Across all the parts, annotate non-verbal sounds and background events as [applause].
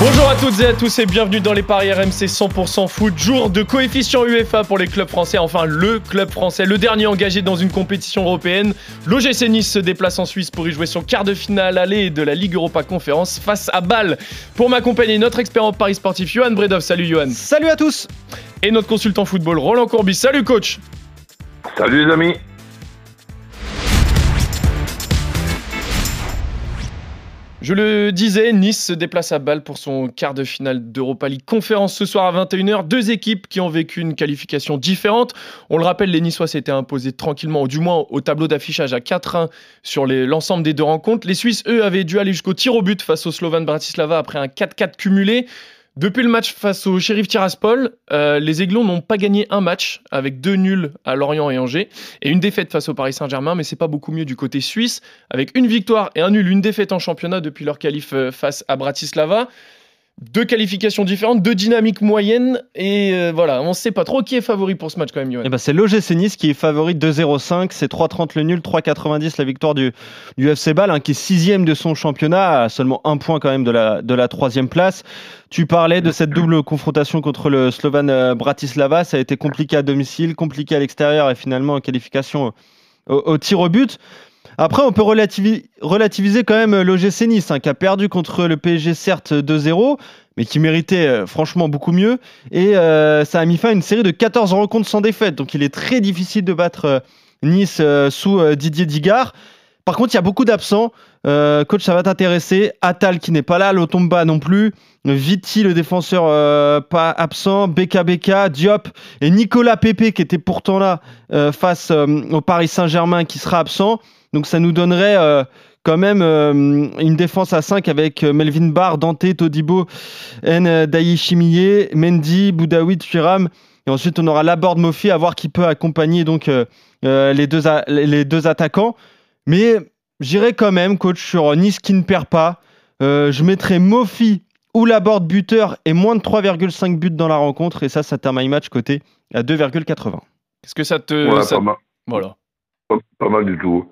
Bonjour à toutes et à tous et bienvenue dans les paris RMC 100% foot. Jour de coefficient UEFA pour les clubs français, enfin le club français, le dernier engagé dans une compétition européenne. L'OGC Nice se déplace en Suisse pour y jouer son quart de finale aller de la Ligue Europa Conférence face à Bâle. Pour m'accompagner, notre expert en paris sportif, Johan Bredov. Salut Johan. Salut à tous. Et notre consultant football, Roland Courbis. Salut coach. Salut les amis. Je le disais, Nice se déplace à Bâle pour son quart de finale d'Europa League conférence ce soir à 21h. Deux équipes qui ont vécu une qualification différente. On le rappelle, les Niçois s'étaient imposés tranquillement, ou du moins au tableau d'affichage à 4-1 sur l'ensemble des deux rencontres. Les Suisses, eux, avaient dû aller jusqu'au tir au but face au Slovan Bratislava après un 4-4 cumulé. Depuis le match face au Sheriff Tiraspol, euh, les Aiglons n'ont pas gagné un match avec deux nuls à Lorient et Angers et une défaite face au Paris Saint-Germain, mais c'est pas beaucoup mieux du côté suisse. Avec une victoire et un nul, une défaite en championnat depuis leur qualif euh, face à Bratislava deux qualifications différentes, deux dynamiques moyennes, et euh, voilà, on ne sait pas trop qui est favori pour ce match quand même. Eh ben c'est l'OGC Nice qui est favori 2-0-5, c'est 3-30 le nul, 3-90 la victoire du, FC Bâle, hein, qui est sixième de son championnat, à seulement un point quand même de la, de la troisième place. Tu parlais de cette double confrontation contre le Slovan euh, Bratislava, ça a été compliqué à domicile, compliqué à l'extérieur, et finalement en qualification au tir au but. Après, on peut relativiser, quand même l'OGC Nice, hein, qui a perdu contre le PSG, certes 2-0, mais qui méritait euh, franchement beaucoup mieux. Et euh, ça a mis fin à une série de 14 rencontres sans défaite. Donc il est très difficile de battre euh, Nice euh, sous euh, Didier Digard. Par contre, il y a beaucoup d'absents. Euh, coach, ça va t'intéresser. Atal qui n'est pas là, Lotomba non plus. Viti, le défenseur euh, pas absent. Beka, Diop et Nicolas Pepe qui était pourtant là euh, face au Paris Saint-Germain qui sera absent. Donc ça nous donnerait quand même une défense à 5 avec Melvin Barr, Dante, Todibo, N, Chimie, Mendy, Boudaoui. Et ensuite, on aura Laborde Mofi à voir qui peut accompagner donc les deux attaquants. Mais j'irai quand même, coach, sur Nice qui ne perd pas. Euh, je mettrai Mofi ou Laborde buteur et moins de 3,5 buts dans la rencontre. Et ça, ça termine my match côté à 2,80. Est-ce que ça te... Ouais, ça- pas, mal, Voilà. pas, pas mal du tout.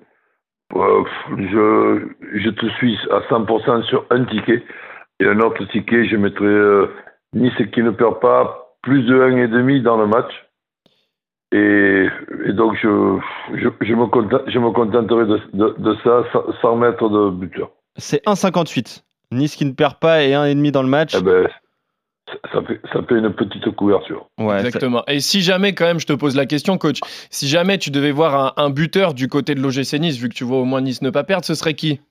Euh, je, je te suis à 100% sur un ticket. Et un autre ticket, je mettrai euh, Nice qui ne perd pas, plus de 1,5 dans le match. Et, et donc, je, je, je, me content- je me contenterai de, de, de ça sans, mettre de buteur. C'est 1,58. Nice qui ne perd pas et 1,5 dans le match. Eh ben, ça, fait, ça fait une petite couverture. Ouais, Exactement. Et si jamais, quand même, je te pose la question, coach, si jamais tu devais voir un, un buteur du côté de l'OGC Nice, vu que tu vois au moins Nice ne pas perdre, ce serait qui?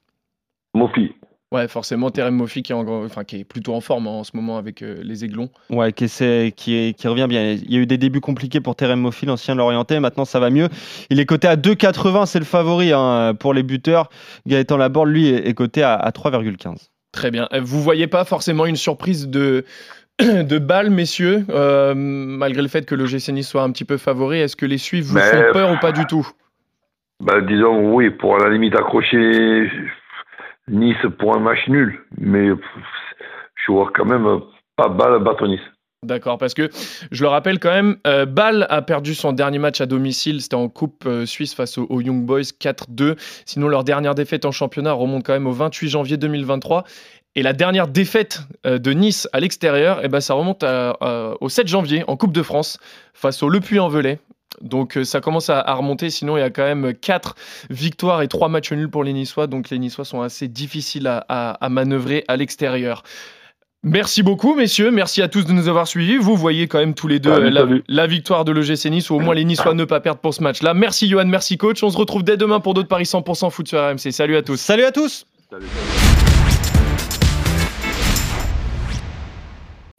Mofi, Ouais, forcément, Terem Moffi qui, est en- enfin, qui est plutôt en forme hein, en ce moment avec euh, les Aiglons. Ouais, qui, essaie- qui, est- qui revient bien. Il y a eu des débuts compliqués pour Terem Moffi, l'ancien Lorientais. Maintenant, ça va mieux. Il est coté à 2,80. C'est le favori hein, pour les buteurs. Gaëtan Laborde, lui, est, coté à, à 3,15. Très bien. Euh, Vous voyez pas forcément une surprise de, [coughs] de balle, messieurs, euh, malgré le fait que l'OGC Nice soit un petit peu favori? Est-ce que les Suisses vous Mais- font peur ou pas du tout? Ben, disons, oui, pour à la limite accrocher Nice pour un match nul. Mais je vois quand même pas balle battre Nice. D'accord, parce que je le rappelle quand même, euh, Bâle a perdu son dernier match à domicile, c'était en Coupe euh, Suisse face aux, Young Boys 4-2. Sinon, leur dernière défaite en championnat remonte quand même au 28 janvier 2023. Et la dernière défaite euh, de Nice à l'extérieur, eh ben, ça remonte à- à- au 7 janvier en Coupe de France face au Le Puy-en-Velay. Donc euh, ça commence à, à remonter, sinon il y a quand même 4 victoires et 3 matchs nuls pour les Niçois, donc les Niçois sont assez difficiles à, à- à manœuvrer à l'extérieur. Merci beaucoup, messieurs. Merci à tous de nous avoir suivis. Vous voyez quand même tous les deux Salut, la, salut. la victoire de l'OGC Nice, ou au moins les Niçois ne pas perdre pour ce match-là. Merci Johan, merci coach. On se retrouve dès demain pour d'autres paris 100% foot sur RMC. Salut à tous. Salut à tous